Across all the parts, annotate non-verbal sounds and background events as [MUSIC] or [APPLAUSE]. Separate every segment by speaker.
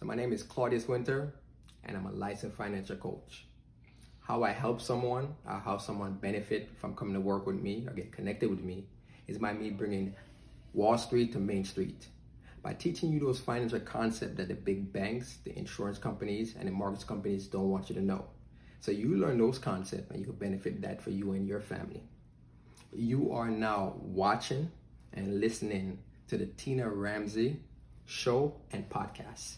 Speaker 1: So my name is Claudius Winter, and I'm a licensed financial coach. How I help someone, or how someone benefit from coming to work with me or get connected with me, is by me bringing Wall Street to Main Street. By teaching you those financial concepts that the big banks, the insurance companies, and the mortgage companies don't want you to know. So you learn those concepts and you can benefit that for you and your family. You are now watching and listening to the Tina Ramsay show and podcast.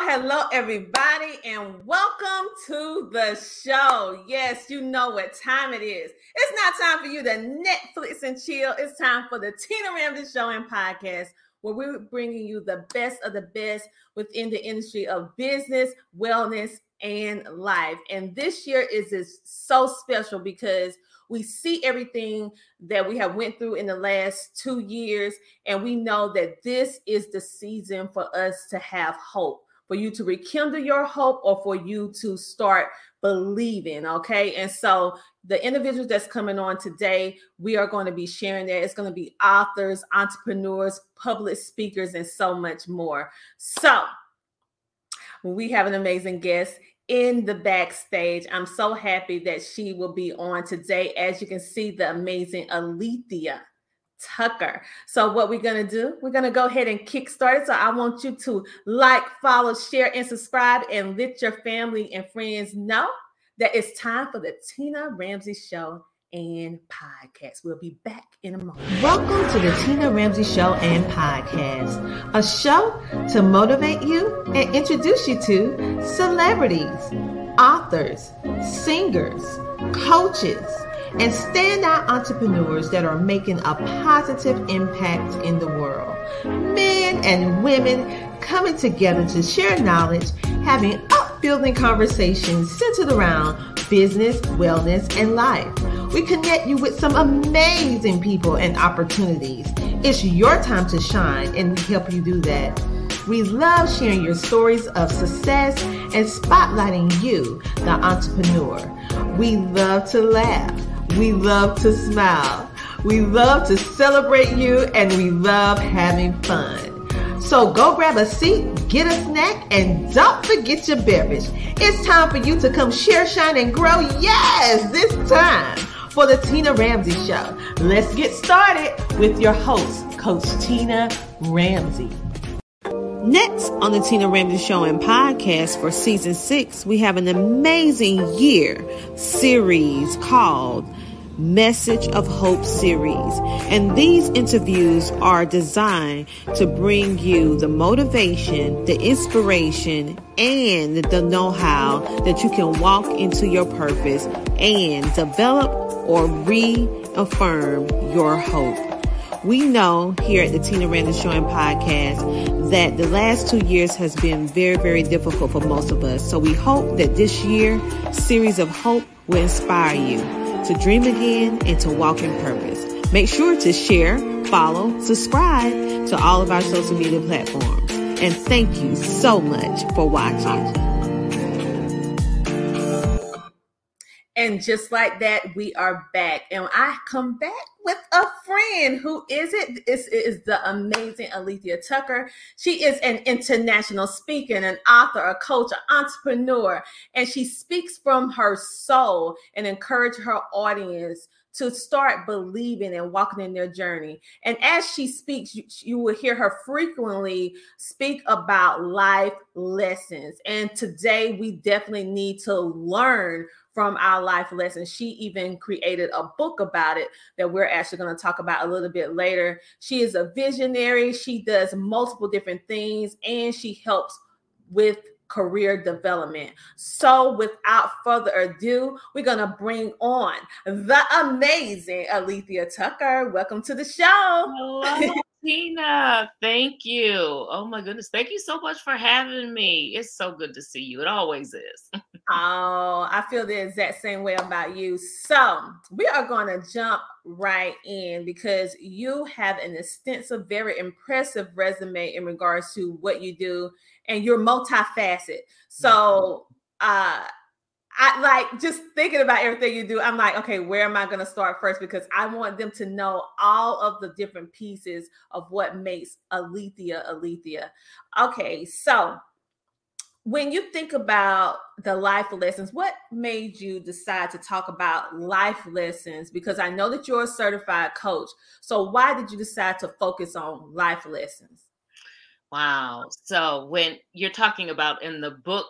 Speaker 2: Hello, everybody, and welcome to the show. Yes, you know what time it is. It's not time for you to Netflix and chill. It's time for the Tina Ramsay Show and Podcast, where we're bringing you the best of the best within the industry of business, wellness, and life. And this year is, is so special because we see everything that we have went through in the last two years and we know that this is the season for us to have hope for you to rekindle your hope or for you to start believing okay and so the individuals that's coming on today we are going to be sharing that it's going to be authors entrepreneurs public speakers and so much more so we have an amazing guest in the backstage. I'm so happy that she will be on today. As you can see, the amazing Alethia Tucker. So, what we're going to do, we're going to go ahead and kick start it. So, I want you to like, follow, share, and subscribe, and let your family and friends know that it's time for the Tina Ramsay Show and podcast. We'll be back in a moment. Welcome to the Tina Ramsay Show and Podcast, a show to motivate you and introduce you to celebrities, authors, singers, coaches, and standout entrepreneurs that are making a positive impact in the world. Men and women coming together to share knowledge, having upbuilding conversations centered around business, wellness, and life. We connect you with some amazing people and opportunities. It's your time to shine, and we help you do that. We love sharing your stories of success and spotlighting you, the entrepreneur. We love to laugh. We love to smile. We love to celebrate you, and we love having fun. So go grab a seat, get a snack, and don't forget your beverage. It's time for you to come share, shine, and grow. Yes, this time for the Tina Ramsay Show. Let's get started with your host, Coach Tina Ramsay. Next on the Tina Ramsay Show and podcast for season six, we have an amazing year series called Message of Hope series. And these interviews are designed to bring you the motivation, the inspiration, and the know how that you can walk into your purpose and develop or reaffirm your hope. We know here at the Tina Randall Show and Podcast that the last two years has been very, very difficult for most of us. So we hope that this year, series of hope will inspire you to dream again and to walk in purpose. Make sure to share, follow, subscribe to all of our social media platforms. And thank you so much for watching. And just like that, we are back. And I come back with a friend. Who is it? This is the amazing Alethia Tucker. She is an international speaker, an author, a coach, an entrepreneur, and she speaks from her soul and encourage her audience to start believing and walking in their journey. And as she speaks, you, you, will hear her frequently speak about life lessons. And today we definitely need to learn from our life lessons. She even created a book about it that we're actually going to talk about a little bit later. She is a visionary, she does multiple different things, and she helps with career development. So, without further ado, we're going to bring on the amazing Alethia Tucker. Welcome to the show.
Speaker 3: Hello, Tina. Thank you. Oh, my goodness. Thank you so much for having me. It's so good to see you. It always is. [LAUGHS]
Speaker 2: oh, I feel the exact same way about you. So, we are going to jump right in because you have an extensive, very impressive resume in regards to what you do and you're multifaceted. So uh I like just thinking about everything you do. I'm like, okay, where am I going to start first? Because I want them to know all of the different pieces of what makes Alethia Alethia. Okay, so when you think about the life lessons, what made you decide to talk about life lessons? Because I know that you're a certified coach. So why did you decide to focus on life lessons?
Speaker 3: Wow. So when you're talking about in the book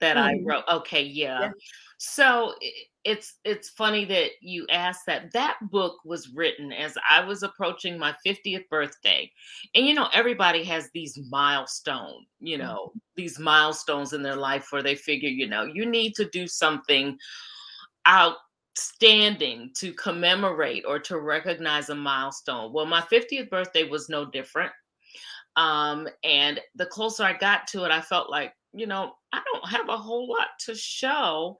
Speaker 3: that mm-hmm. I wrote, okay, yeah. yeah. So it's it's funny that you asked that. That book was written as I was approaching my 50th birthday. And you know, everybody has these milestones, you know, mm-hmm. these milestones in their life where they figure, you know, you need to do something outstanding to commemorate or to recognize a milestone. Well, my 50th birthday was no different. Um, and the closer I got to it, I felt like, you know, I don't have a whole lot to show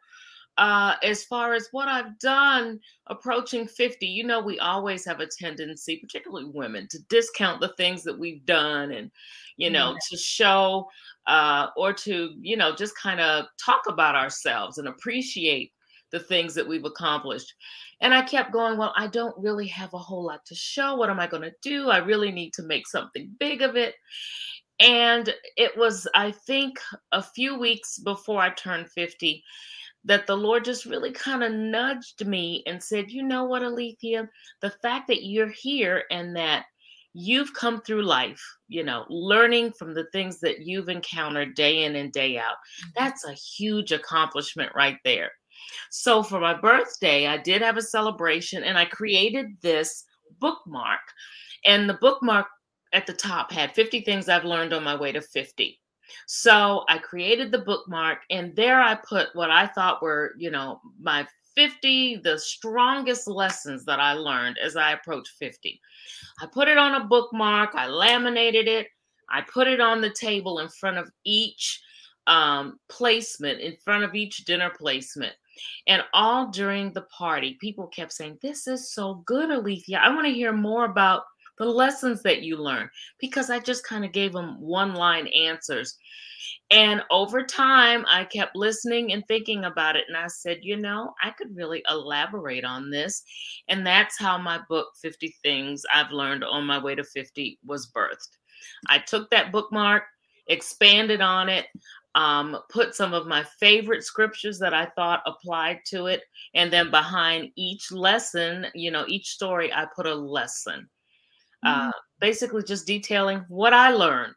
Speaker 3: uh, as far as what I've done approaching 50. You know, we always have a tendency, particularly women, to discount the things that we've done and, you know, yeah. to show uh, or to, you know, just kind of talk about ourselves and appreciate the things that we've accomplished. And I kept going, well, I don't really have a whole lot to show. What am I going to do? I really need to make something big of it. And it was, I think, a few weeks before I turned 50 that the Lord just really kind of nudged me and said, you know what, Alethia, the fact that you're here and that you've come through life, you know, learning from the things that you've encountered day in and day out, mm-hmm. that's a huge accomplishment right there. So for my birthday, I did have a celebration and I created this bookmark. And the bookmark at the top had 50 things I've learned on my way to 50. So I created the bookmark and there I put what I thought were, you know, my 50, the strongest lessons that I learned as I approached 50. I put it on a bookmark, I laminated it, I put it on the table in front of each um, placement, in front of each dinner placement. And all during the party, people kept saying, This is so good, Alethia. I want to hear more about the lessons that you learn, because I just kind of gave them one line answers. And over time, I kept listening and thinking about it. And I said, you know, I could really elaborate on this. And that's how my book, 50 Things I've Learned on My Way to 50, was birthed. I took that bookmark, expanded on it um, put some of my favorite scriptures that I thought applied to it. And then behind each lesson, you know, each story, I put a lesson. Mm-hmm. Uh, basically, just detailing what I learned.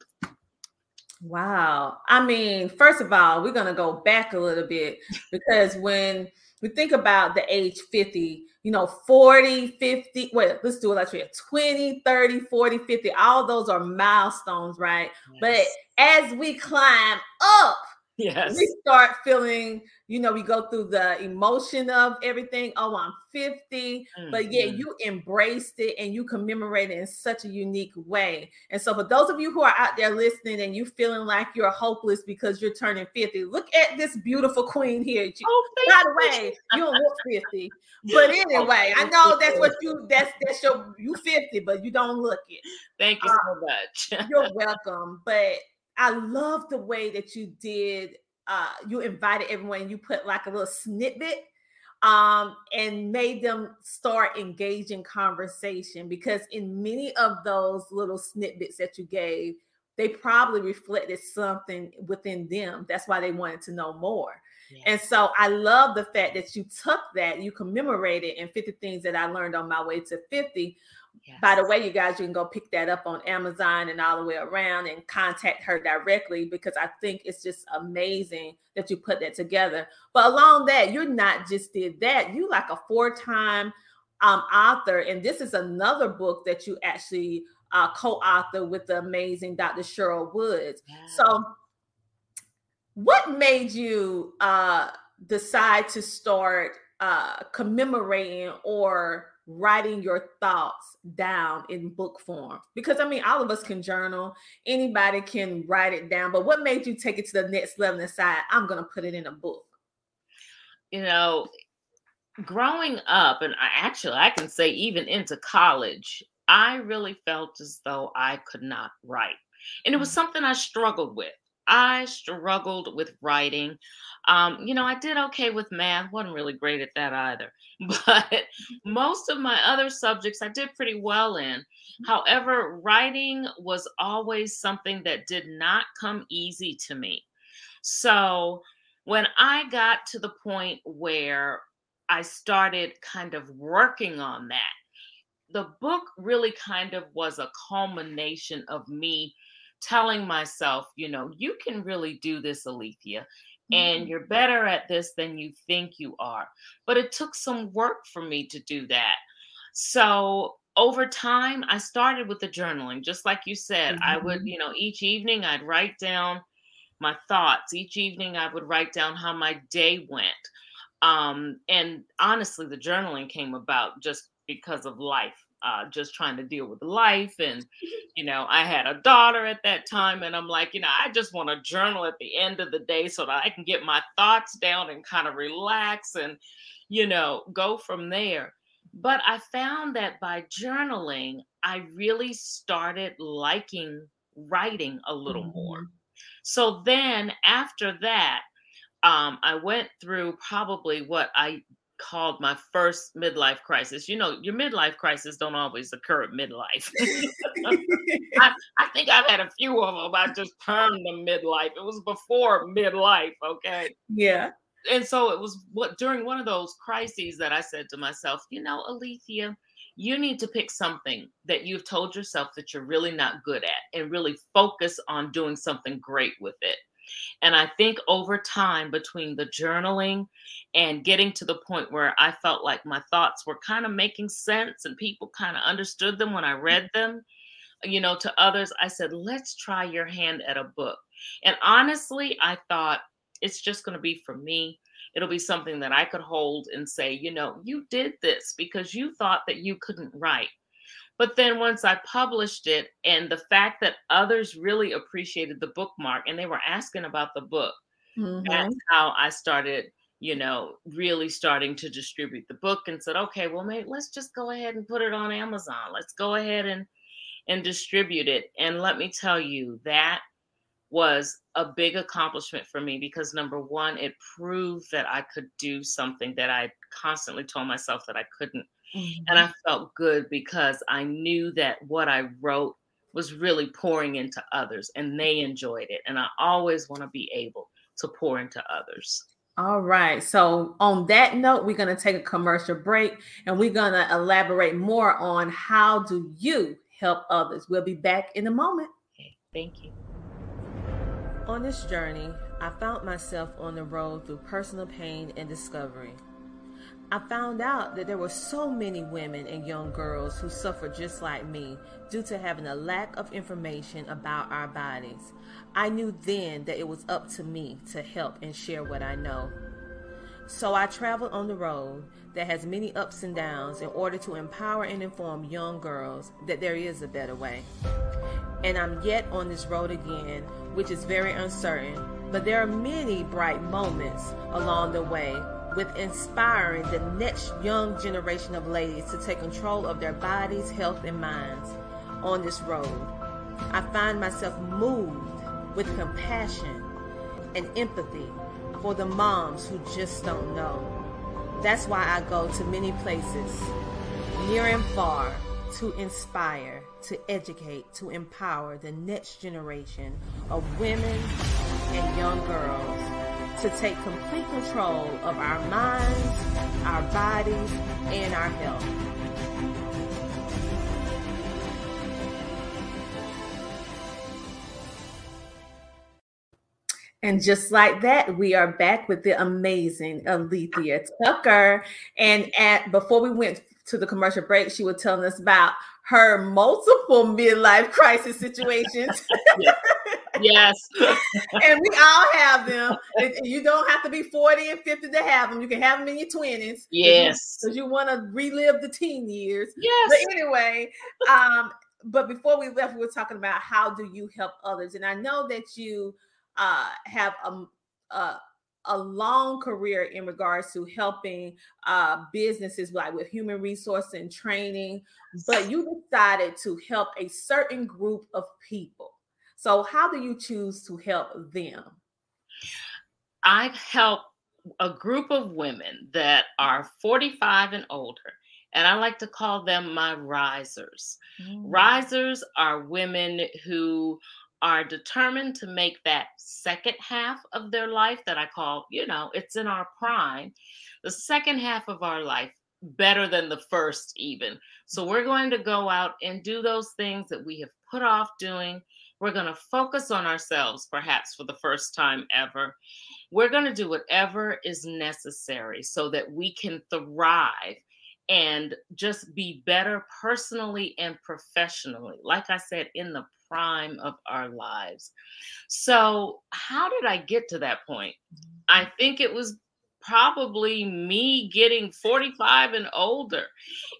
Speaker 2: Wow. I mean, first of all, we're going to go back a little bit [LAUGHS] because when we think about the age 50, you know, 40, 50, wait, let's do it like we 20, 30, 40, 50. All those are milestones, right? Yes. But as we climb up [LAUGHS]
Speaker 3: Yes.
Speaker 2: We start feeling, you know, we go through the emotion of everything. Oh, I'm 50. Mm-hmm. But yeah, you embraced it and you commemorate it in such a unique way. And so for those of you who are out there listening and you feeling like you're hopeless because you're turning 50, look at this beautiful queen here.
Speaker 3: Oh,
Speaker 2: By the way, you don't look 50. [LAUGHS] But anyway, I know that's what you that's that's your you 50, but you don't look it.
Speaker 3: Thank you so much.
Speaker 2: you're [LAUGHS] welcome. But I love the way that you did. Uh, you invited everyone. You put like a little snippet um, and made them start engaging conversation because in many of those little snippets that you gave, they probably reflected something within them. That's why they wanted to know more. Yeah. And so I love the fact that you took that, you commemorated in 50 things that I learned on my way to 50 Yes. By the way, you guys, you can go pick that up on Amazon and all the way around and contact her directly because I think it's just amazing that you put that together. But along that, you're not just did that, you like a four-time um, author, and this is another book that you actually uh, co-author with the amazing Dr. Cheryl Woods. So, what made you uh, decide to start uh, commemorating or writing your thoughts down in book form? Because i mean all of us can journal. Anybody can write it down. But what made you take it to the next level and decide i'm going to put it in a book
Speaker 3: you know growing up and I actually i can say even into college i really felt as though i could not write. And it was mm. something i struggled with I struggled with writing. Um, you know, I did okay with math, wasn't really great at that either. [LAUGHS] But most of my other subjects I did pretty well in. However, writing was always something that did not come easy to me. So when I got to the point where I started kind of working on that, the book really kind of was a culmination of me telling myself, you know, you can really do this, Alethia, and mm-hmm. you're better at this than you think you are. But it took some work for me to do that. So over time, I started with the journaling, just like you said. Mm-hmm. I would, mm-hmm. you know, each evening I'd write down my thoughts. Each evening I would write down how my day went. Um, and honestly, the journaling came about just because of life uh, just trying to deal with life. And, you know, I had a daughter at that time. And I'm like, you know, I just want to journal at the end of the day so that I can get my thoughts down and kind of relax and, you know, go from there. But I found that by journaling, I really started liking writing a little mm-hmm. more. So then after that, um, I went through probably what I called my first midlife crisis. You know, your midlife crisis don't always occur at midlife. [LAUGHS] I, I, think I've had a few of them. I just turned them midlife. It was before midlife, okay?
Speaker 2: Yeah.
Speaker 3: And so it was what during one of those crises that I said to myself, you know, Alethia, you need to pick something that you've told yourself that you're really not good at and really focus on doing something great with it. And I think over time, between the journaling and getting to the point where I felt like my thoughts were kind of making sense and people kind of understood them when I mm. read them, you know, to others, I said, let's try your hand at a book. And honestly, I thought it's just going to be for me. It'll be something that I could hold and say, you know, you did this because you thought that you couldn't write. But then once I published it, and the fact that others really appreciated the bookmark and they were asking about the book, mm-hmm. that's how I started, you know, really starting to distribute the book and said, okay, well, maybe let's just go ahead and put it on Amazon. Let's go ahead and and distribute it. And let me tell you, that was a big accomplishment for me because number one, it proved that I could do something that I constantly told myself that I couldn't Mm-hmm. And I felt good because I knew that what I wrote was really pouring into others and they enjoyed it. And I always want to be able to pour into others.
Speaker 2: All right. So, on that note, we're going to take a commercial break and we're going to elaborate more on how do you help others. We'll be back in a moment.
Speaker 3: Okay, thank you.
Speaker 2: On this journey, I found myself on the road through personal pain and discovery. I found out that there were so many women and young girls who suffered just like me due to having a lack of information about our bodies. I knew then that it was up to me to help and share what I know. So I traveled on the road that has many ups and downs in order to empower and inform young girls that there is a better way. And I'm yet on this road again, which is very uncertain, but there are many bright moments along the way with inspiring the next young generation of ladies to take control of their bodies, health, and minds on this road. I find myself moved with compassion and empathy for the moms who just don't know. That's why I go to many places, near and far, to inspire, to educate, to empower the next generation of women and young girls to take complete control of our minds, our bodies, and our health. And just like that, we are back with the amazing Alethia Tucker. And at before we went to the commercial break, she was telling us about her multiple midlife crisis situations. [LAUGHS]
Speaker 3: yes. [LAUGHS]
Speaker 2: and we all have them. You don't have to be 40 and 50 to have them. You can have them in your 20s.
Speaker 3: Yes.
Speaker 2: Because you, you want to relive the teen years.
Speaker 3: Yes.
Speaker 2: But anyway, um, but before we left, we were talking about how do you help others. And I know that you uh, have a, a a long career in regards to helping uh, businesses like with human resource and training, but you decided to help a certain group of people. So, how do you choose to help them?
Speaker 3: I help a group of women that are 45 and older, and I like to call them my risers. Mm. Risers are women who are determined to make that second half of their life that I call, you know, it's in our prime, the second half of our life better than the first, even. So we're going to go out and do those things that we have put off doing we're going to focus on ourselves, perhaps for the first time ever. We're going to do whatever is necessary so that we can thrive and just be better personally and professionally. Like I said, in the prime of our lives. So, how did I get to that point? I think it was probably me getting 45 and older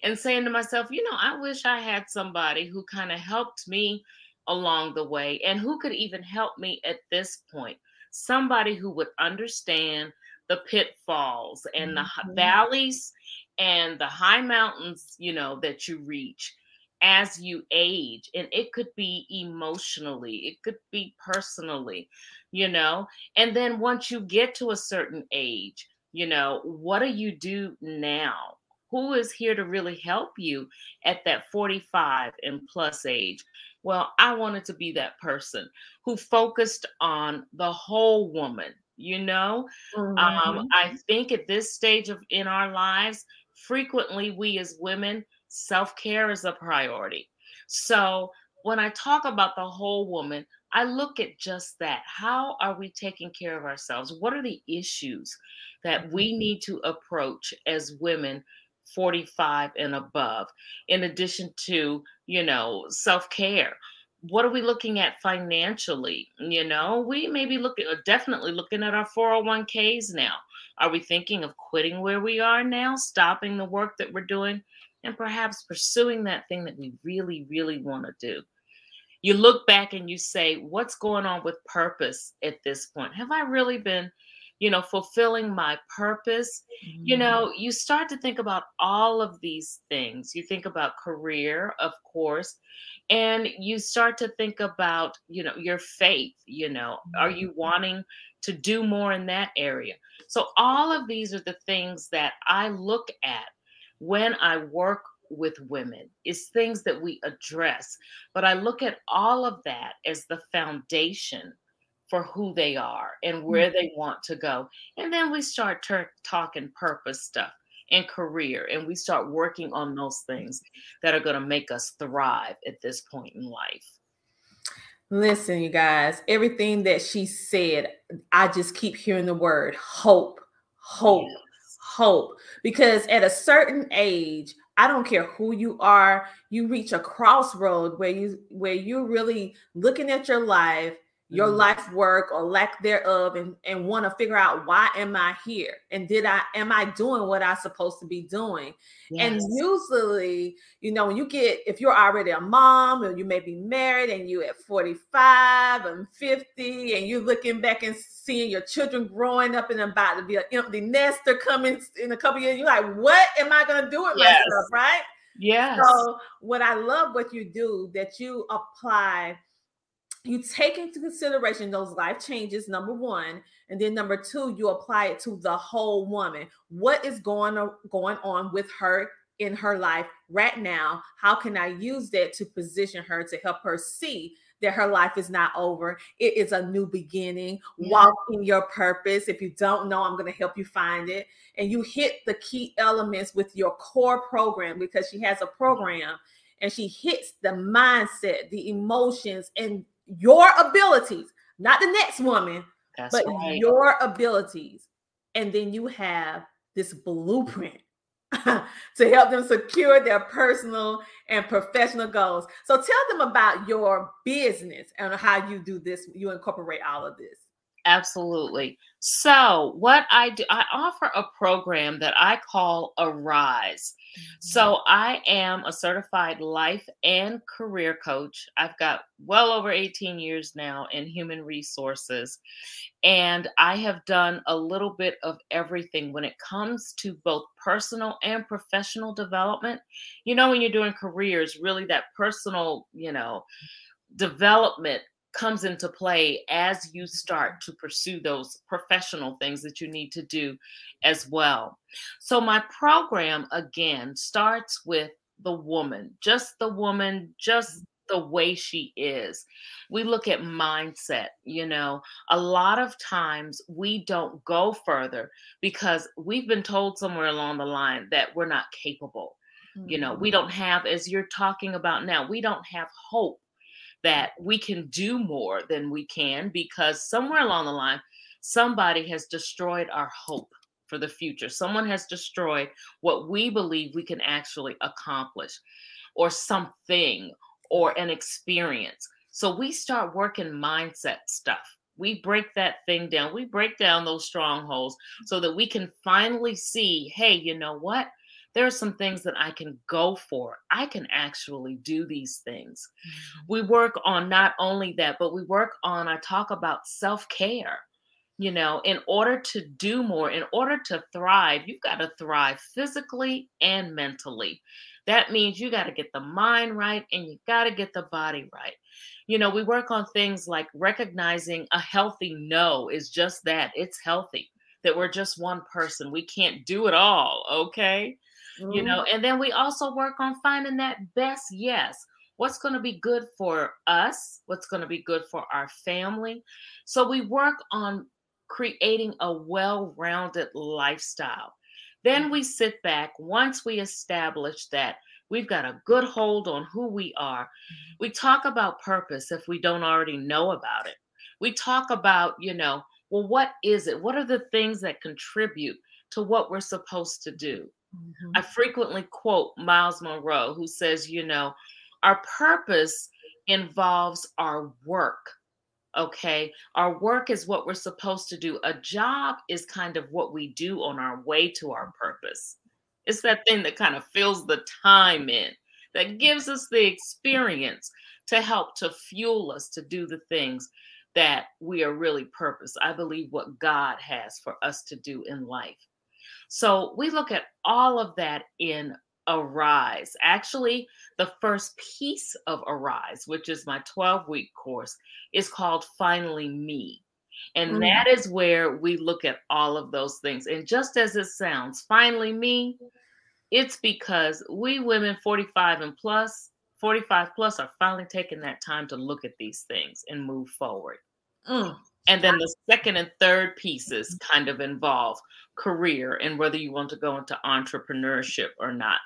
Speaker 3: and saying to myself, you know, I wish I had somebody who kind of helped me along the way and who could even help me at this point? Somebody who would understand the pitfalls and mm-hmm. the valleys and the high mountains you know that you reach as you age and it could be emotionally it could be personally you know? And then once you get to a certain age you know what do you do now? Who is here to really help you at that 45 and plus age well, I wanted to be that person who focused on the whole woman, you know? Um, mm-hmm. Um, I think at this stage of in our lives, frequently we as women, self-care is a priority. So when I talk about the whole woman, I look at just that. How are we taking care of ourselves? What are the issues that we mm-hmm. need to approach as women 45 and above, in addition to, you know, self care. What are we looking at financially? You know, we may be looking, uh, definitely looking at our 401ks now. Are we thinking of quitting where we are now, stopping the work that we're doing, and perhaps pursuing that thing that we really, really want to do? You look back and you say, what's going on with purpose at this point? Have I really been you know, fulfilling my purpose. Mm-hmm. You know, you start to think about all of these things. You think about career, of course, and you start to think about, you know, your faith. You know, mm-hmm. are you wanting to do more in that area? So, all of these are the things that I look at when I work with women is things that we address but i look at all of that as the foundation for who they are and where mm-hmm. they want to go. And then we start ter- talking purpose stuff and career, and we start working on those things that are going to make us thrive at this point in life.
Speaker 2: Listen, you guys, everything that she said, I just keep hearing the word hope, hope, yes. hope because at a certain age I don't care who you are, you reach a crossroad where you where you're really looking at your life your mm-hmm. life work or lack thereof and, and want to figure out why am i here and did i am i doing what i'm supposed to be doing yes. and usually you know when you get if you're already a mom or you may be married and you at 45 and 50 and you're looking back and seeing your children growing up and about to be an empty nester coming in a couple years you're like what am i going to do with yes. myself right
Speaker 3: yes
Speaker 2: so what i love what you do that you apply you take into consideration those life changes number one and then number two you apply it to the whole woman. What is going on going on with her in her life right now? How can i use that to position her to help her see that her life is not over? It is a new beginning. Yeah. walk in your purpose. If you don't know i'm going to help you find it. And you hit the key elements with your core program because she has a program and she hits the mindset the emotions and your abilities, not the next woman, That's but right. your abilities. And then you have this blueprint [LAUGHS] to help them secure their personal and professional goals. So tell them about your business and how you do this, you incorporate all of this.
Speaker 3: Absolutely. So, what I do, I offer a program that I call Arise. So, mm-hmm. I am a certified life and career coach. I've got well over 18 years now in human resources, and I have done a little bit of everything when it comes to both personal and professional development. You know, when you're doing careers, really that personal, you know, development comes into play as you start to pursue those professional things that you need to do as well. So, my program again starts with the woman, just the woman, just the way she is. We look at mindset, you know, a lot of times we don't go further because we've been told somewhere along the line that we're not capable. You know, we mm-hmm. don't have, as you're talking about now, we don't have hope that we can do more than we can because somewhere along the line, somebody has destroyed our hope for the future. Someone has destroyed what we believe we can actually accomplish, or something, or an experience. So we start working mindset stuff. We break that thing down. We break down those strongholds so that we can finally see hey, you know what? There are some things that I can go for. I can actually do these things. Mm-hmm. We work on not only that, but we work on, I talk about self care. You know, in order to do more, in order to thrive, you've got to thrive physically and mentally. That means you got to get the mind right and you got to get the body right. You know, we work on things like recognizing a healthy no is just that it's healthy, that we're just one person. We can't do it all. Okay mm-hmm. you know and then we also work on finding that best yes what's going to be good for us what's going to be good for our family. So we work on creating a well-rounded lifestyle. Then we sit back once we establish that we've got a good hold on who we are mm-hmm. we talk about purpose if we don't already know about it. We talk about you know well what is it? What are the things that contribute to what we're supposed to do Mm-hmm. I frequently quote Myles Munroe, who says, you know, our purpose involves our work. Okay. Our work is what we're supposed to do. A job is kind of what we do on our way to our purpose. It's that thing that kind of fills the time in, that gives us the experience to help to fuel us to do the things that we are really purpose. I believe what God has for us to do in life. So we look at all of that in Arise. Actually, the first piece of Arise, which is my 12 week course, is called Finally Me. And mm. that is where we look at all of those things. And just as it sounds, finally me, it's because we women 45 and plus, 45 plus are finally taking that time to look at these things and move forward. Mm. And then the second and third pieces kind of involve career and whether you want to go into entrepreneurship or not.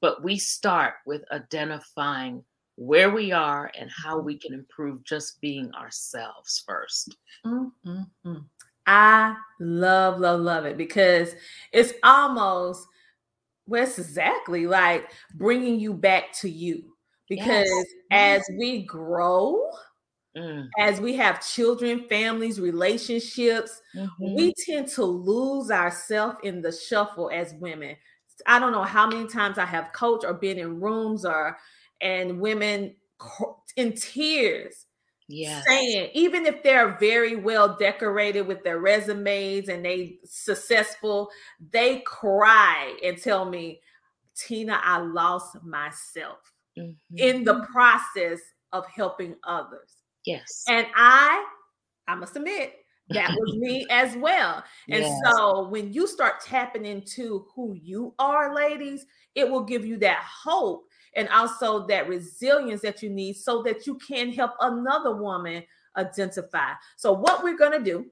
Speaker 3: But we start with identifying where we are and how we can improve just being ourselves 1st
Speaker 2: mm-hmm. I love, love, love it because it's almost, well, it's exactly like bringing you back to you. Because yes. as we grow, mm. as we have children, families, relationships, mm-hmm. we tend to lose ourselves in the shuffle as women. I don't know how many times I have coached or been in rooms or and women in tears
Speaker 3: yeah
Speaker 2: saying even if they're very well decorated with their resumes and they successful they cry and tell me tina i lost myself mm-hmm. in the process of helping others
Speaker 3: yes
Speaker 2: and i i must admit that was me [LAUGHS] as well and yes. so when you start tapping into who you are ladies it will give you that hope and also that resilience that you need so that you can help another woman identify. So, what we're going to do,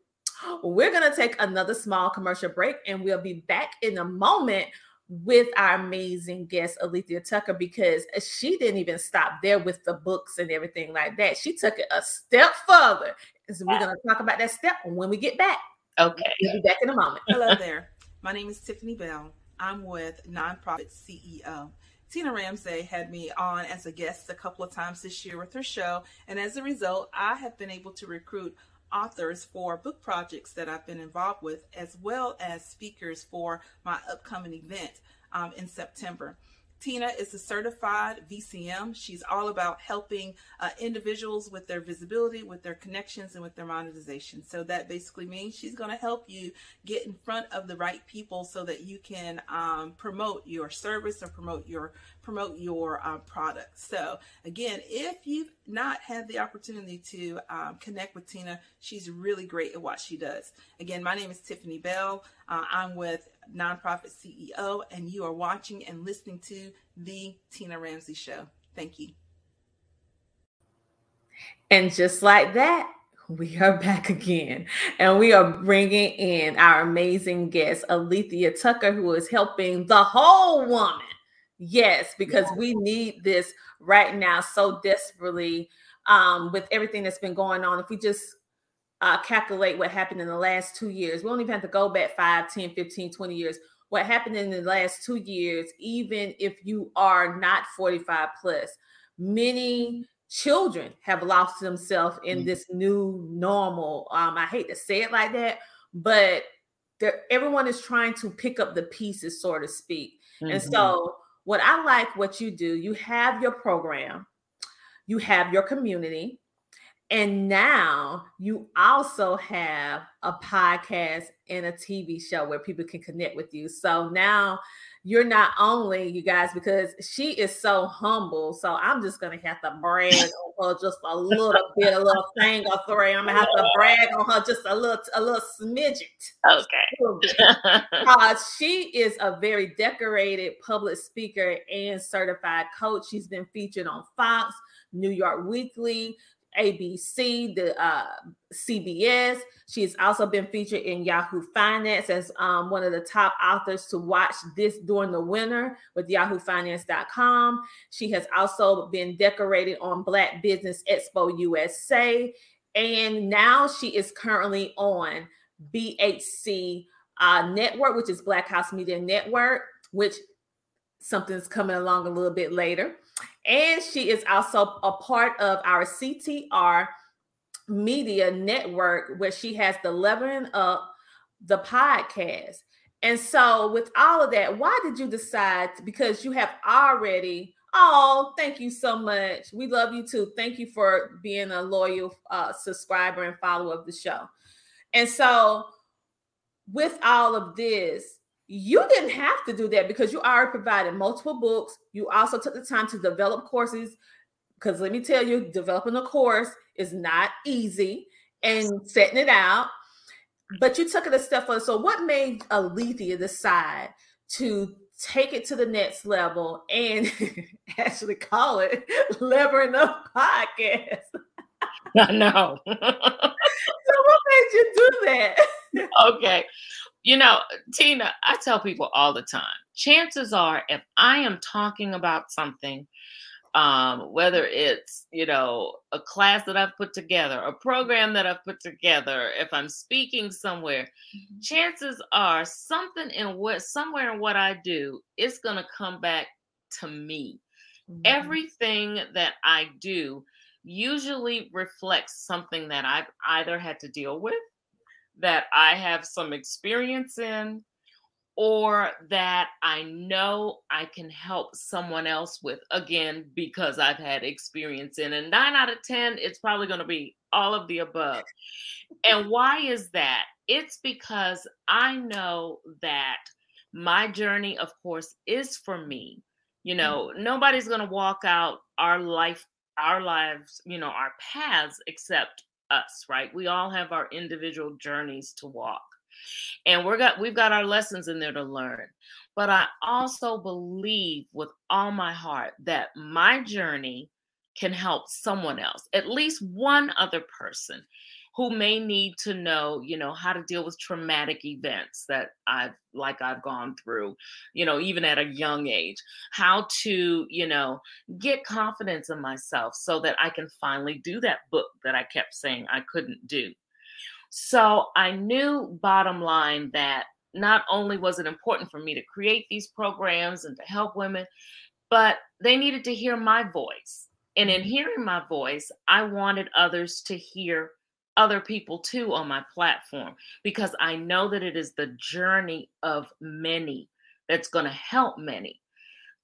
Speaker 2: we're going to take another small commercial break and we'll be back in a moment with our amazing guest Alethia Tucker because she didn't even stop there with the books and everything like that. She took it a step further. So we're going to talk about that step when we get back.
Speaker 3: Okay.
Speaker 2: We'll be back in a moment.
Speaker 4: Hello there. My name is Tiffany Bell. I'm with Nonprofit CEO. Tina Ramsay had me on as a guest a couple of times this year with her show, and as a result, I have been able to recruit authors for book projects that I've been involved with, as well as speakers for my upcoming event um, in September. Tina is a certified VCM. She's all about helping uh, individuals with their visibility, with their connections, and with their monetization. So that basically means she's going to help you get in front of the right people so that you can um, promote your service or promote your promote your uh, product. So again, if you've not had the opportunity to um, connect with Tina, she's really great at what she does. Again, my name is Tiffany Bell. Uh, I'm with Nonprofit CEO, and you are watching and listening to the Tina Ramsay Show. Thank you.
Speaker 2: And just like that, we are back again, and we are bringing in our amazing guest, Alethia Tucker, who is helping the whole woman Yes, because we need this right now so desperately um, with everything that's been going on. If we just uh, calculate what happened in the last two years, we don't even have to go back 5, 10, 15, 20 years. What happened in the last two years, even if you are not 45 plus, many children have lost themselves in mm-hmm. this new normal. Um, I hate to say it like that, but everyone is trying to pick up the pieces, so to speak. Mm-hmm. And so what I like what you do, you have your program, you have your community, and now you also have a podcast and a TV show where people can connect with you. So now you're not only you guys because she is so humble. So I'm just gonna have to brag on her just a little [LAUGHS] bit, a little thing or three. I'm gonna have to brag on her just a little, a little smidget.
Speaker 3: Okay. [LAUGHS]
Speaker 2: uh, she is a very decorated public speaker and certified coach. She's been featured on Fox, New York Weekly. ABC, the uh, CBS. She has also been featured in Yahoo Finance as um, one of the top authors to watch this during the winter with YahooFinance.com. She has also been decorated on Black Business Expo USA, and now she is currently on BHC uh, Network, which is Black House Media Network, which something's coming along a little bit later. And she is also a part of our CTR media network where she has the Leveling Up the podcast. And so, with all of that, why did you decide? Because you have already. Oh, thank you so much. We love you too. Thank you for being a loyal uh, subscriber and follower of the show. And so, with all of this, you didn't have to do that because you already provided multiple books. You also took the time to develop courses. Because let me tell you, developing a course is not easy and setting it out. But you took it a step further. So, what made Alethia decide to take it to the next level and [LAUGHS] actually call it Leveling Up Podcast? [LAUGHS] [LAUGHS]
Speaker 3: I know.
Speaker 2: so, what made you do that?
Speaker 3: okay. You know, Tina, I tell people all the time chances are, if I am talking about something um, whether it's you know a class that I've put together, a program that I've put together, if I'm speaking somewhere, mm-hmm. chances are something in what somewhere in what I do is going to come back to me. Mm-hmm. Everything that I do usually reflects something that I've either had to deal with, that I have some experience in, or that I know I can help someone else with again because I've had experience in. And nine out of 10, it's probably going to be all of the above. And why is that? It's because I know that my journey, of course, is for me. You know, mm-hmm. nobody's going to walk out our life, our lives, you know, our paths except us, right? We all have our individual journeys to walk and we're got we've got our lessons in there to learn but i also believe with all my heart that my journey can help someone else at least one other person who may need to know you know how to deal with traumatic events that i've like i've gone through you know even at a young age how to you know get confidence in myself so that i can finally do that book that i kept saying i couldn't do so I knew, bottom line, that not only was it important for me to create these programs and to help women, but they needed to hear my voice. And in mm-hmm. hearing my voice, I wanted others to hear other people too on my platform because I know that it is the journey of many that's going to help many.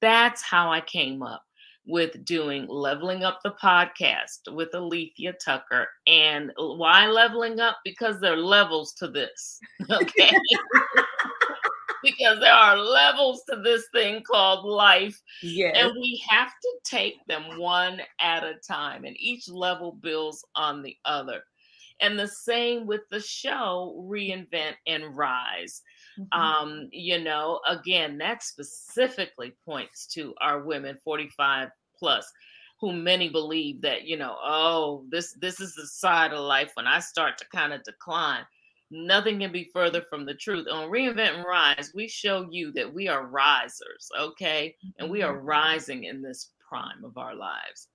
Speaker 3: That's how I came up with doing Leveling Up the podcast with Alethia Tucker. And why leveling up? Because there are levels to this. [LAUGHS] Okay. [LAUGHS] because there are levels to this thing called life. Yes. And we have to take them one at a time, and each level builds on the other. And the same with the show, Reinvent and Rise. Mm-hmm. Um, you know, again, that specifically points to our women 45 plus who many believe that, you know, oh, this this is the side of life when I start to kind of decline. Nothing can be further from the truth. On Reinvent and Rise, we show you that we are risers, okay? And we are mm-hmm. rising in this prime of our lives.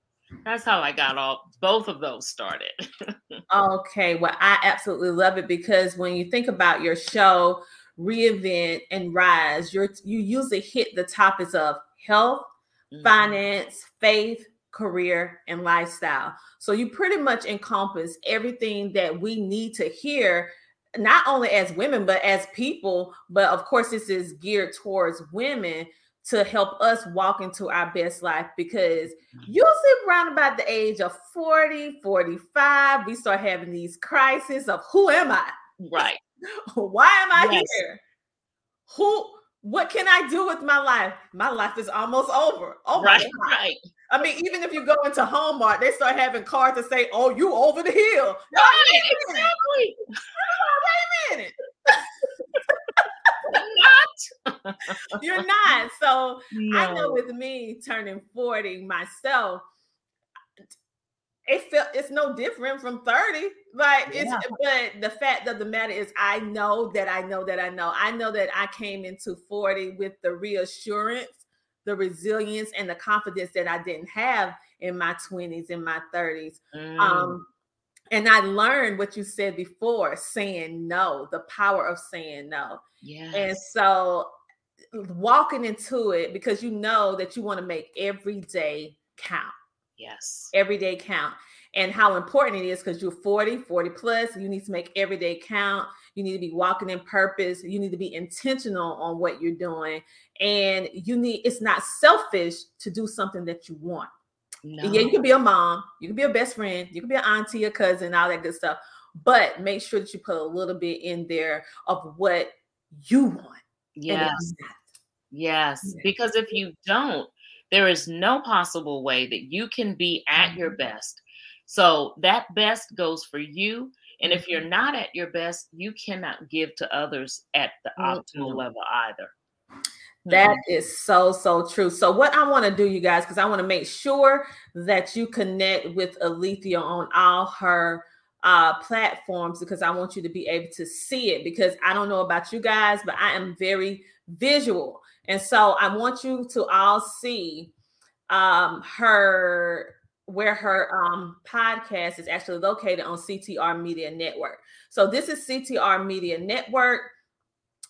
Speaker 3: That's how I got all both of those started. [LAUGHS]
Speaker 2: okay, well, I absolutely love it because when you think about your show, reinvent and rise you're you usually hit the topics of health mm-hmm. finance faith career and lifestyle so you pretty much encompass everything that we need to hear not only as women but as people but of course this is geared towards women to help us walk into our best life because mm-hmm. usually around about the age of 40 45 we start having these crises of who am i
Speaker 3: right [LAUGHS]
Speaker 2: Why am I yes. here? Who what can I do with my life? My life is almost over. Oh right, right. I mean, even if you go into Walmart, they start having cards to say, "Oh, you over the hill." Right, exactly. wait a minute. [LAUGHS] You're not. So no. I know with me turning 40 myself, it felt it's no different from 30 like it's yeah. but the fact of the matter is i know that i know that i know i know that i came into 40 with the reassurance the resilience and the confidence that i didn't have in my 20s and my 30s mm. um and i learned what you said before saying no the power of saying no yeah and so walking into it because you know that you want to make every day count
Speaker 3: Yes.
Speaker 2: Every day count. And how important it is because you're 40, 40 plus, you need to make every day count. You need to be walking in purpose. You need to be intentional on what you're doing. And you need, it's not selfish to do something that you want. No. Yeah, you can be a mom, you can be a best friend, you can be an auntie, a cousin, all that good stuff. But make sure that you put a little bit in there of what you want.
Speaker 3: Yes. Yes. Because if you don't, there is no possible way that you can be at your mm-hmm. best. So that best goes for you. And if you're mm-hmm. not at your best, you cannot give to others at the optimal level either.
Speaker 2: That mm-hmm. is so, so true. So, what I want to do, you guys, because I want to make sure that you connect with Alethia on all her uh, platforms because I want you to be able to see it. Because I don't know about you guys, but I am very visual. And so I want you to all see um, her where her um, podcast is actually located on CTR Media Network. So this is CTR Media Network.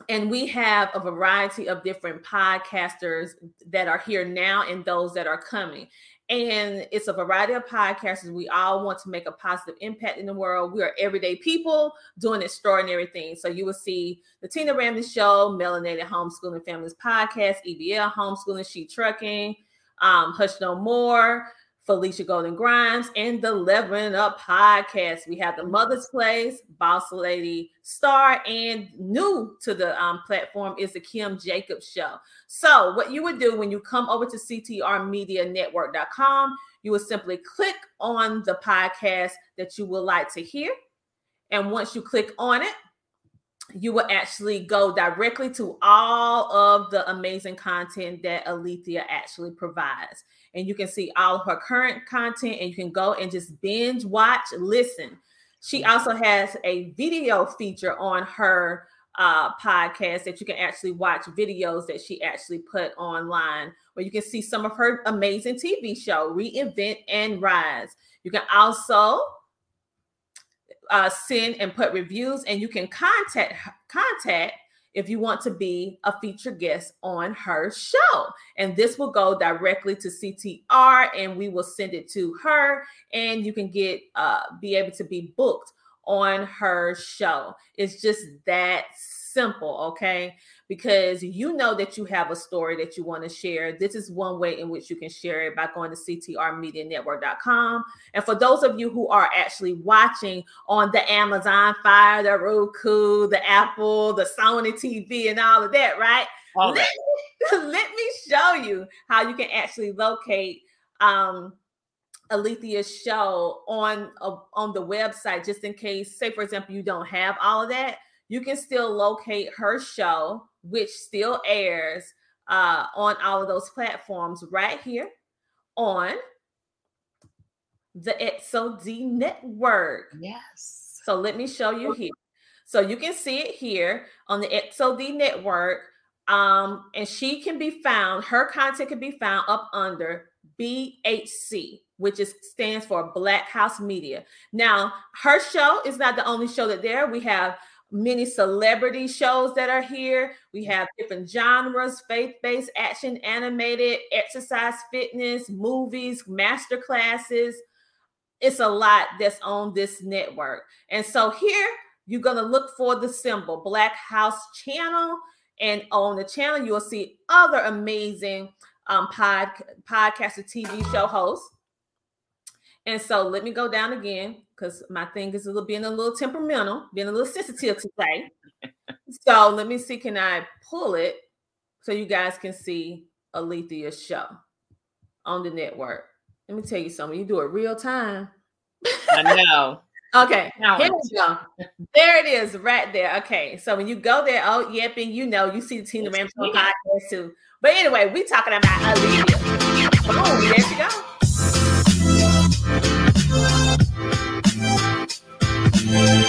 Speaker 2: And we have a variety of different podcasters that are here now and those that are coming. And it's a variety of podcasters. We all want to make a positive impact in the world. We are everyday people doing extraordinary things. So you will see the Tina Ramsay Show, Melanated Homeschooling Families Podcast, EBL Homeschooling, She Trucking, um, Hush No More, Felicia Golden Grimes, and the Leveling Up podcast. We have the Mother's Place, Boss Lady Star, and new to the um, platform is the Kim Jacobs Show. So, what you would do when you come over to CTRMediaNetwork.com, you would simply click on the podcast that you would like to hear. And once you click on it, you will actually go directly to all of the amazing content that Alethia actually provides. And you can see all of her current content and you can go and just binge, watch, listen. She also has a video feature on her uh, podcast that you can actually watch videos that she actually put online where you can see some of her amazing TV show, Reinvent and Rise. You can also uh, send and put reviews, and you can contact contact if you want to be a featured guest on her show. And this will go directly to CTR, and we will send it to her, and you can get uh, be able to be booked on her show. It's just that simple, okay? Because you know that you have a story that you want to share. This is one way in which you can share it by going to ctrmedianetwork.com. And for those of you who are actually watching on the Amazon Fire, the Roku, the Apple, the Sony TV, and all of that, right? All let, me, [LAUGHS] let me show you how you can actually locate um Alethia's show on uh, on the website just in case say for example you don't have all of that you can still locate her show, which still airs uh, on all of those platforms right here on the XOD network.
Speaker 3: Yes.
Speaker 2: So let me show you here. So you can see it here on the XOD network. Um, and she can be found, her content can be found up under BHC, which is stands for Black House Media. Now, her show is not the only show that there. We have many celebrity shows that are here. We have different genres, faith-based, action, animated, exercise, fitness, movies, master classes. It's a lot that's on this network. And so here you're going to look for the symbol Black House Channel. And on the channel, you'll see other amazing um, pod, podcast or TV show hosts. And so let me go down again because my thing is a little being a little temperamental, being a little sensitive today. so let me see, can I pull it so you guys can see Alethia's show on the network? Let me tell you something. You do it real time.
Speaker 3: I know. [LAUGHS]
Speaker 2: okay, here we go. There it is, right there. Okay, so when you go there, oh yep, and you know you see the Tina Ramsay podcast too. But anyway, we talking about Alethia. Boom, there you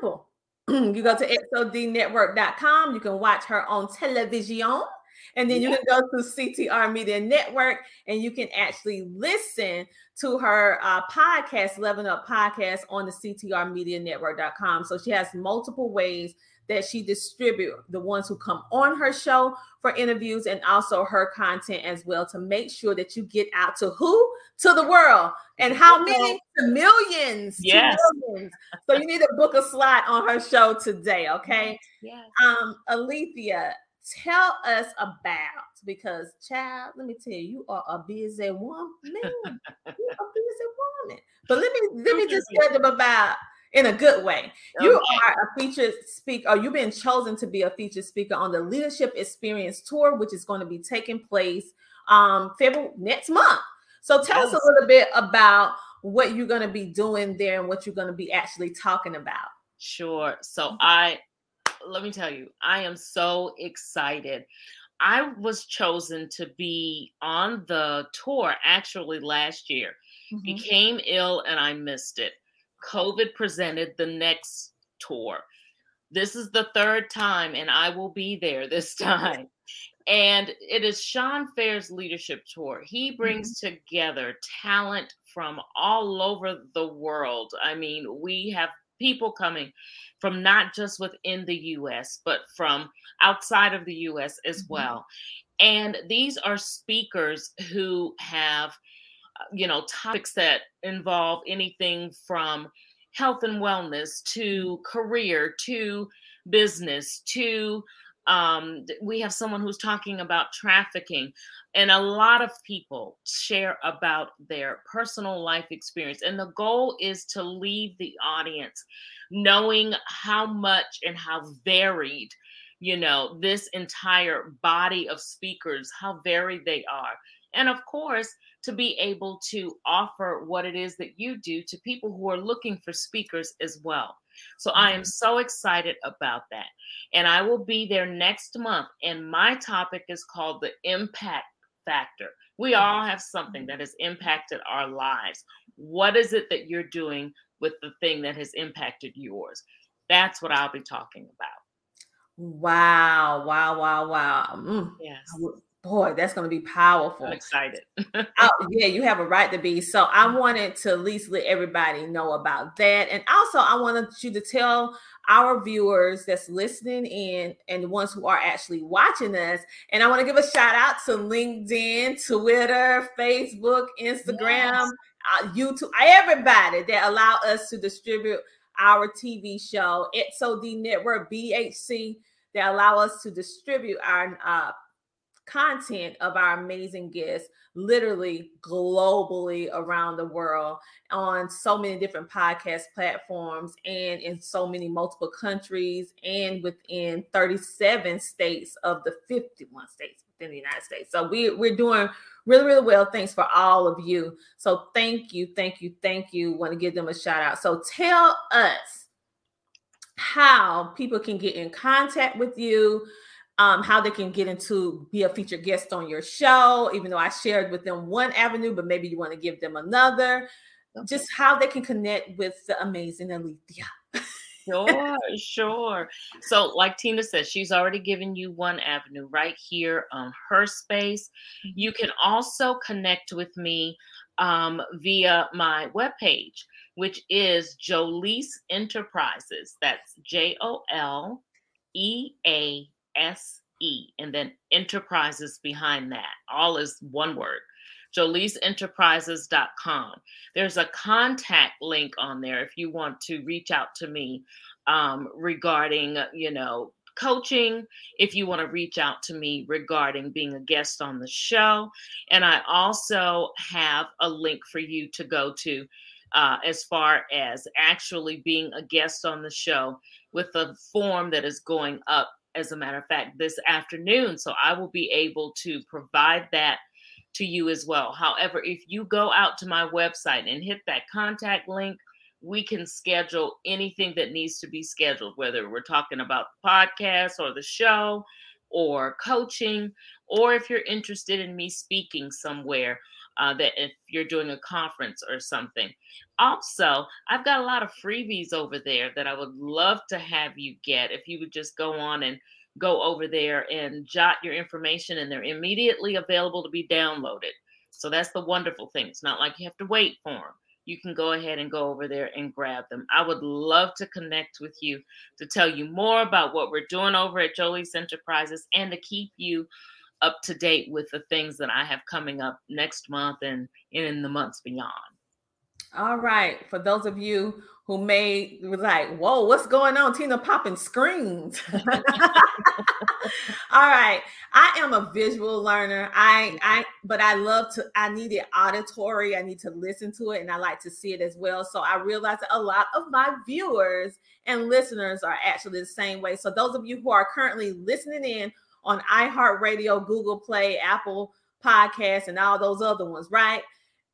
Speaker 2: go. [CLEARS THROAT] you go to xodnetwork.com. You can watch her on television. And then you can go to CTR Media Network and you can actually listen to her uh, podcast, Leveling Up Podcast, on the CTR Media Network.com. So she has multiple ways that she distribute the ones who come on her show for interviews and also her content as well to make sure that you get out to who? To the world. And how many? To millions.
Speaker 3: Yes.
Speaker 2: millions. so you need to book a slot on her show today okay?
Speaker 3: Yes.
Speaker 2: um alethia tell us about because child let me tell you you are a busy woman. You're a busy woman. But let me let me just tell them about in a good way. Okay. You are a featured speaker, or you've been chosen to be a featured speaker on the Leadership Experience Tour, which is going to be taking place um February next month. So tell yes. us a little bit about what you're going to be doing there and what you're going to be actually talking about.
Speaker 3: Sure. So mm-hmm. I let me tell you, I am so excited. I was chosen to be on the tour actually last year. Mm-hmm. Became ill and I missed it. COVID presented the next tour. This is the third time, and I will be there this [LAUGHS] time. And it is Sean Fair's leadership tour. He brings mm-hmm. together talent from all over the world. I mean, we have people coming from not just within the US, but from outside of the US as mm-hmm. well. And these are speakers who have, you know, topics that involve anything from health and wellness to career to business to um, we have someone who's talking about trafficking and a lot of people share about their personal life experience and the goal is to leave the audience knowing how much and how varied you know this entire body of speakers how varied they are. And of course to be able to offer what it is that you do to people who are looking for speakers as well so I am mm-hmm. so excited about that. And I will be there next month. And my topic is called the impact factor. We mm-hmm. all have something that has impacted our lives. What is it that you're doing with the thing that has impacted yours? That's what I'll be talking about.
Speaker 2: Wow, wow, wow, wow. Mm.
Speaker 3: Yes.
Speaker 2: Boy, that's going to be powerful.
Speaker 3: I'm excited. [LAUGHS]
Speaker 2: oh, yeah, you have a right to be. So I mm-hmm. wanted to at least let everybody know about that. And also, I wanted you to tell our viewers that's listening in and the ones who are actually watching us. And I want to give a shout out to LinkedIn, Twitter, Facebook, Instagram, yes. uh, YouTube, everybody that allow us to distribute our TV show, XOD Network, BHC, that allow us to distribute our uh, content of our amazing guests literally globally around the world on so many different podcast platforms and in so many multiple countries and within 37 states of the 51 states within the United States. So we, we're doing really, really well. Thanks for all of you. So thank you, thank you, thank you. Want to give them a shout out. So tell us how people can get in contact with you um, how they can get into be a featured guest on your show, even though I shared with them one avenue, but maybe you want to give them another. Okay. Just how they can connect with the amazing Alethia.
Speaker 3: sure, [LAUGHS] sure. So, like Tina says, she's already given you one avenue right here on her space. You can also connect with me um, via my webpage, which is Jolease Enterprises. That's J O L E A S E, and then enterprises behind that. All is one word. JoleaseEnterprises.com. There's a contact link on there if you want to reach out to me um, regarding, you know, coaching, if you want to reach out to me regarding being a guest on the show. And I also have a link for you to go to uh, as far as actually being a guest on the show with a form that is going up as a matter of fact, this afternoon. So I will be able to provide that to you as well. However, if you go out to my website and hit that contact link, we can schedule anything that needs to be scheduled, whether we're talking about the podcast or the show or coaching, or if you're interested in me speaking somewhere uh, that if you're doing a conference or something. Also, I've got a lot of freebies over there that I would love to have you get if you would just go on and go over there and jot your information, and they're immediately available to be downloaded. So that's the wonderful thing. It's not like you have to wait for them. You can go ahead and go over there and grab them. I would love to connect with you to tell you more about what we're doing over at Jolease Enterprises and to keep you up to date with the things that I have coming up next month and in the months beyond.
Speaker 2: All right. For those of you who may was like, whoa, what's going on? Tina popping screens. [LAUGHS] All right. I am a visual learner. I I but I love to I need it auditory. I need to listen to it and I like to see it as well. So I realize that a lot of my viewers and listeners are actually the same way. So those of you who are currently listening in on iHeartRadio, Google Play, Apple Podcasts, and all those other ones, right?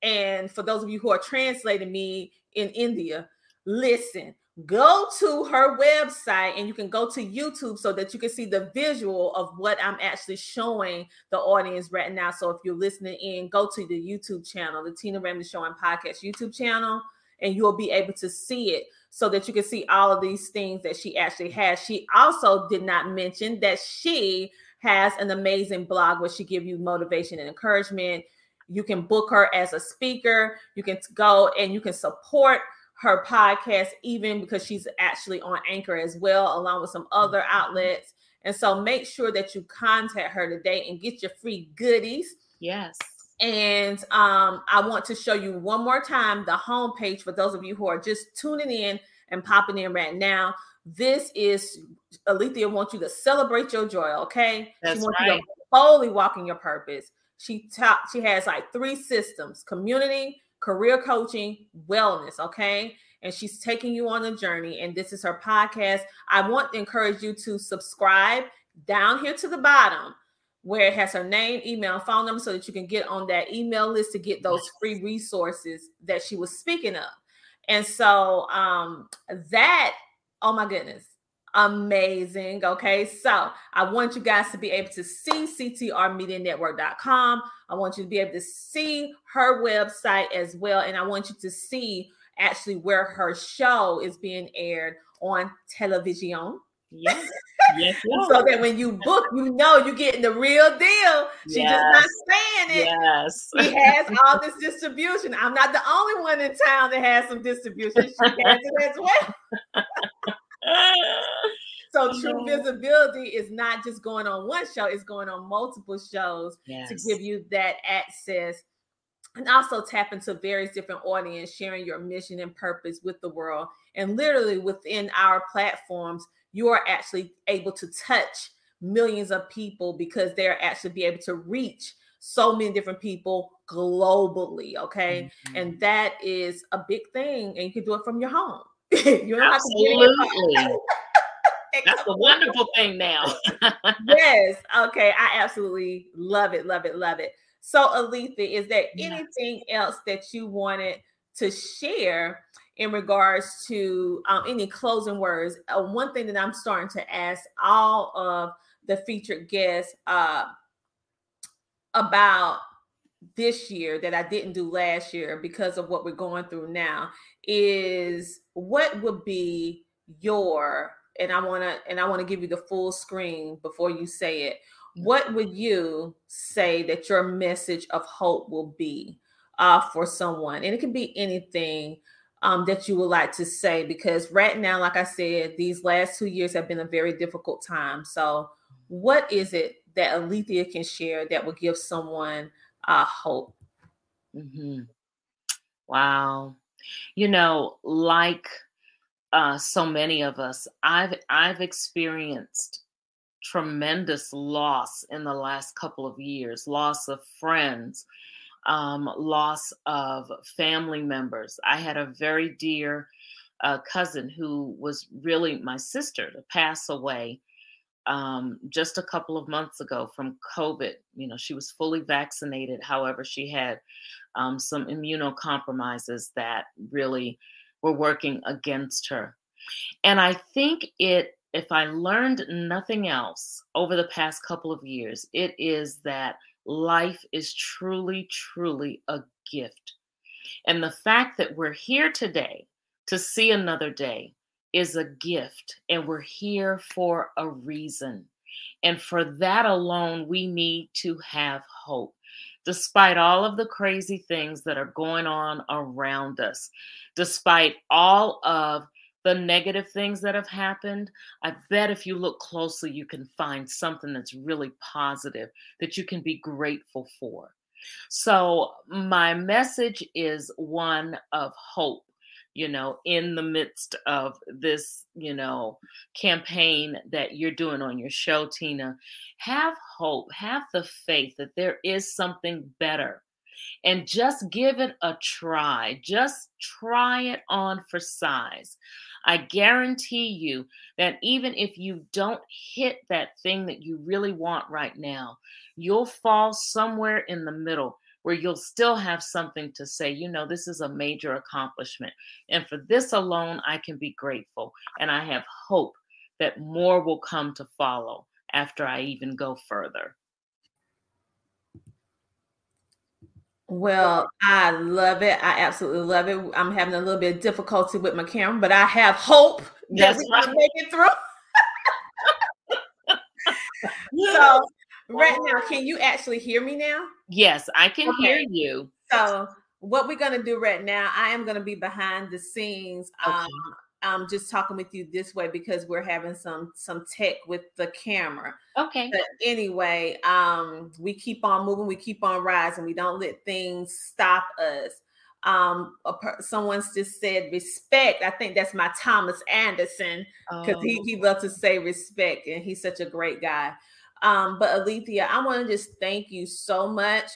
Speaker 2: And for those of you who are translating me in India, listen, go to her website and you can go to YouTube so that you can see the visual of what I'm actually showing the audience right now. So if you're listening in, go to the YouTube channel, the Tina Ramsay Show and Podcast YouTube channel, and you'll be able to see it so that you can see all of these things that she actually has. She also did not mention that she has an amazing blog where she give you motivation and encouragement. You can book her as a speaker. You can go and you can support her podcast, even because she's actually on Anchor as well, along with some other mm-hmm. outlets. And so make sure that you contact her today and get your free goodies.
Speaker 3: Yes.
Speaker 2: And um, I want to show you one more time the homepage for those of you who are just tuning in and popping in right now. This is Alethia wants you to celebrate your joy, okay?
Speaker 3: That's
Speaker 2: she wants
Speaker 3: right.
Speaker 2: you to boldly walk in your purpose. She ta- she has like three systems: community, career coaching, wellness, okay? And she's taking you on a journey. And this is her podcast. I want to encourage you to subscribe down here to the bottom where it has her name, email, phone number so that you can get on that email list to get those free resources that she was speaking of. And so um that, oh my goodness, amazing. Okay. So I want you guys to be able to see ctrmedianetwork.com. I want you to be able to see her website as well. And I want you to see actually where her show is being aired on television.
Speaker 3: Yes. Yes [LAUGHS]
Speaker 2: so that when you book, you know you're getting the real deal. She's
Speaker 3: Yes.
Speaker 2: just not saying it.
Speaker 3: Yes.
Speaker 2: She has all this distribution. I'm not the only one in town that has some distribution. She has it as well. [LAUGHS] So true visibility is not just going on one show, it's going on multiple shows
Speaker 3: yes.
Speaker 2: to give you that access and also tap into various different audience sharing your mission and purpose with the world and literally within our platforms you are actually able to touch millions of people because they're actually be able to reach so many different people globally okay
Speaker 3: Mhm.
Speaker 2: and that is a big thing and you can do it from your home [LAUGHS] you don't have to get
Speaker 3: Absolutely. [LAUGHS] That's a wonderful thing now. [LAUGHS]
Speaker 2: yes. Okay. I absolutely love it. Love it. Love it. So, Alethia, is there
Speaker 3: Yeah.
Speaker 2: anything else that you wanted to share in regards to um, any closing words? Uh, one thing that I'm starting to ask all of the featured guests uh, about this year that I didn't do last year because of what we're going through now is what would be your and I want to and I want to give you the full screen before you say it. What would you say that your message of hope will be uh, for someone? And it can be anything um, that you would like to say because right now, like I said, these last two years have been a very difficult time. So, what is it that Alethia can share that will give someone uh, hope?
Speaker 3: Mm-hmm. Wow. You know, like uh, so many of us, I've I've experienced tremendous loss in the last couple of years. Loss of friends, um, loss of family members. I had a very dear uh, cousin who was really my sister to pass away um, just a couple of months ago from COVID. You know, she was fully vaccinated. However, she had um, some immunocompromises that really were working against her. And I think it, if I learned nothing else over the past couple of years, it is that life is truly, truly a gift. And the fact that we're here today to see another day is a gift, and we're here for a reason. And for that alone, we need to have hope, despite all of the crazy things that are going on around us, despite all of the negative things that have happened. I bet if you look closely, you can find something that's really positive that you can be grateful for. So, my message is one of hope you know, in the midst of this, you know, campaign that you're doing on your show, Tina. Have hope, have the faith that there is something better. And just give it a try. Just try it on for size. I guarantee you that even if you don't hit that thing that you really want right now, you'll fall somewhere in the middle where you'll still have something to say, you know, this is a major accomplishment. And for this alone, I can be grateful. And I have hope that more will come to follow after I even go further.
Speaker 2: Well, I love it. I absolutely love it. I'm having a little bit of difficulty with my camera, but I have hope that we can make it through. [LAUGHS] so right now, can you actually hear me now?
Speaker 3: Yes, I can okay. hear you.
Speaker 2: So what we're gonna do right now, I am gonna be behind the scenes. Okay. Um, I'm just talking with you this way because we're having some some tech with the camera.
Speaker 3: Okay.
Speaker 2: But anyway, um, we keep on moving, we keep on rising. We don't let things stop us. Um, per, someone's just said respect. I think that's my Thomas Anderson because oh. he he loves to say respect, and he's such a great guy. Um, but Alethia, I want to just thank you so much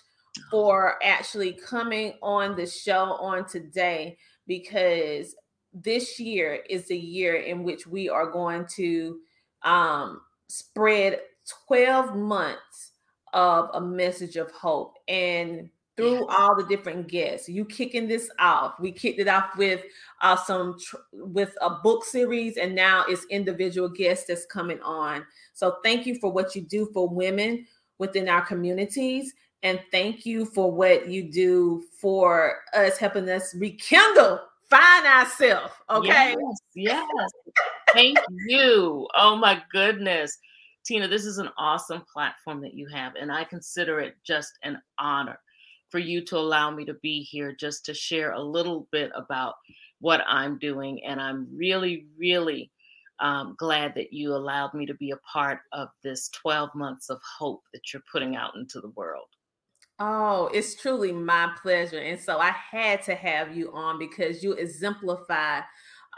Speaker 2: for actually coming on the show on today because this year is the year in which we are going to um, spread 12 months of a message of hope. And through all the different guests. You kicking this off. We kicked it off with uh, some tr- with a book series, and now it's individual guests that's coming on. So thank you for what you do for women within our communities, and thank you for what you do for us, helping us rekindle, find ourselves. Okay.
Speaker 3: Yes. yes. thank you. Oh my goodness. Tina, this is an awesome platform that you have, and I consider it just an honor for you to allow me to be here just to share a little bit about what I'm doing. And I'm really, really um, glad that you allowed me to be a part of this 12 months of hope that you're putting out into the world.
Speaker 2: Oh, it's truly my pleasure. And so I had to have you on because you exemplify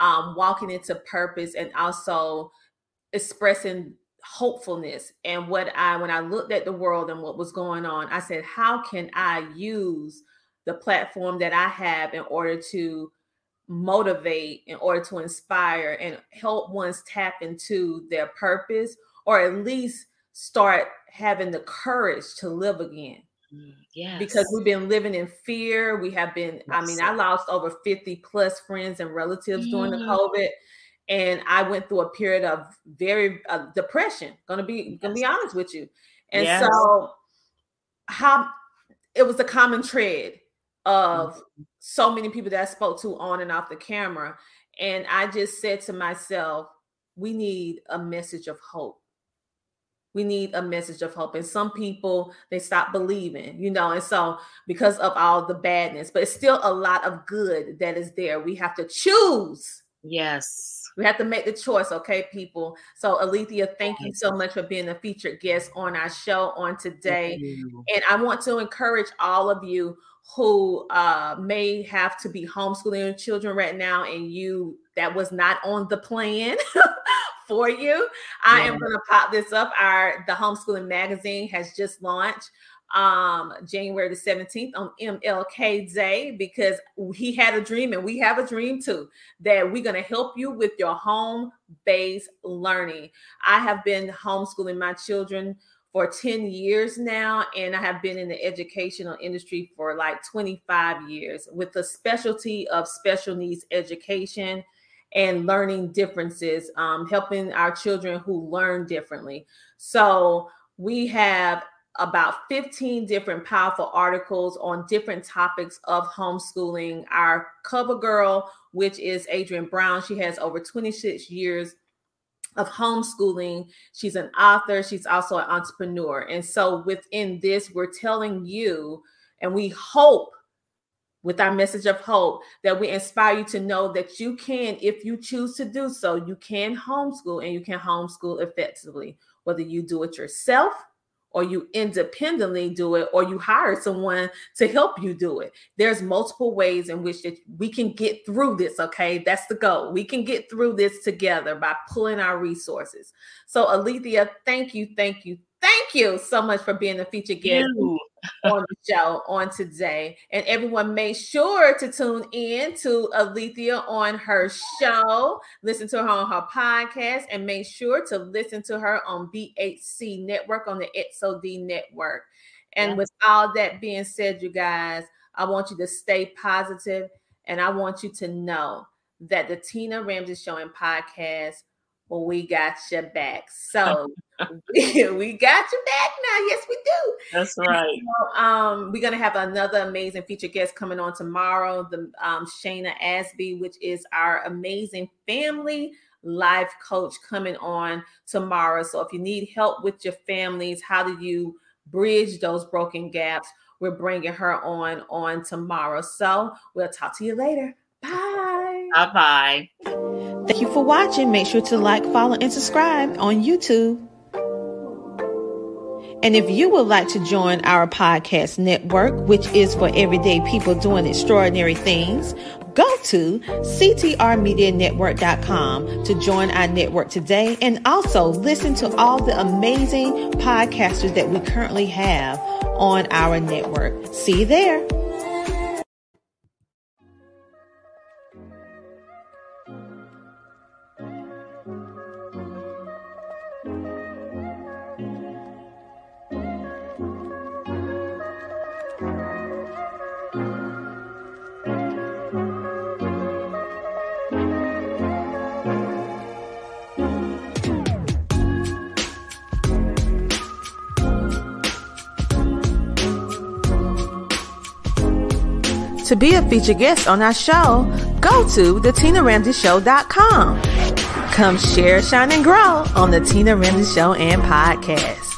Speaker 2: um, walking into purpose and also expressing hopefulness and what I when I looked at the world and what was going on, I said, how can I use the platform that I have in order to motivate, in order to inspire and help ones tap into their purpose or at least start having the courage to live again.
Speaker 3: Yeah.
Speaker 2: Because we've been living in fear. We have been, yes. I mean, I lost over 50 plus friends and relatives mm. during the mm. COVID and I went through a period of very uh, depression. Gonna be gonna be honest with you, and yes. so how it was a common thread of mm-hmm. so many people that I spoke to on and off the camera, and I just said to myself, we need a message of hope. We need a message of hope. And some people they stop believing, you know, and so because of all the badness, but it's still a lot of good that is there. We have to choose.
Speaker 3: Yes
Speaker 2: we have to make the choice, okay, people. So, Alethia, thank you so much for being a featured guest on our show on today. And I want to encourage all of you who uh, may have to be homeschooling your children right now, and you that was not on the plan. [LAUGHS] for you. I am going to pop this up. Our the homeschooling magazine has just launched um January the 17th on MLK Day because he had a dream and we have a dream too that we're going to help you with your home based learning. I have been homeschooling my children for 10 years now and I have been in the educational industry for like 25 years with the specialty of special needs education and learning differences, um, helping our children who learn differently. So we have about 15 different powerful articles on different topics of homeschooling. Our cover girl, which is Adrienne Brown, she has over 26 years of homeschooling. She's an author, she's also an entrepreneur. And so within this, we're telling you, and we hope with our message of hope that we inspire you to know that you can, if you choose to do so, you can homeschool and you can homeschool effectively, whether you do it yourself or you independently do it, or you hire someone to help you do it. There's multiple ways in which that we can get through this. Okay, that's the goal. We can get through this together by pulling our resources. So, Alethia, thank you, thank you, thank you so much for being a featured guest [LAUGHS] on the show on today. And everyone make sure to tune in to Alethia on her show, listen to her on her podcast, and make sure to listen to her on BHC Network on the XOD Network. And with all that being said, you guys, I want you to stay positive and I want you to know that the Tina Ramsay Show and podcast well, we got your back. So [LAUGHS] [LAUGHS] we got your back now. Yes, we do.
Speaker 3: That's right.
Speaker 2: So, um, we're gonna have another amazing featured guest coming on tomorrow. The um, Shayna Asby, which is our amazing family life coach, coming on tomorrow. So if you need help with your families, how do you bridge those broken gaps? We're bringing her on on tomorrow. So we'll talk to you later. Bye.
Speaker 3: Bye bye.
Speaker 2: Thank you for watching. Make sure to like, follow, and subscribe on YouTube. And if you would like to join our podcast network, which is for everyday people doing extraordinary things, go to ctrmedianetwork.com to join our network today and also listen to all the amazing podcasters that we currently have on our network. See you there. To be a featured guest on our show, go to thetinaramsayshow.com. Come share, shine, and grow on the Tina Ramsay Show and podcast.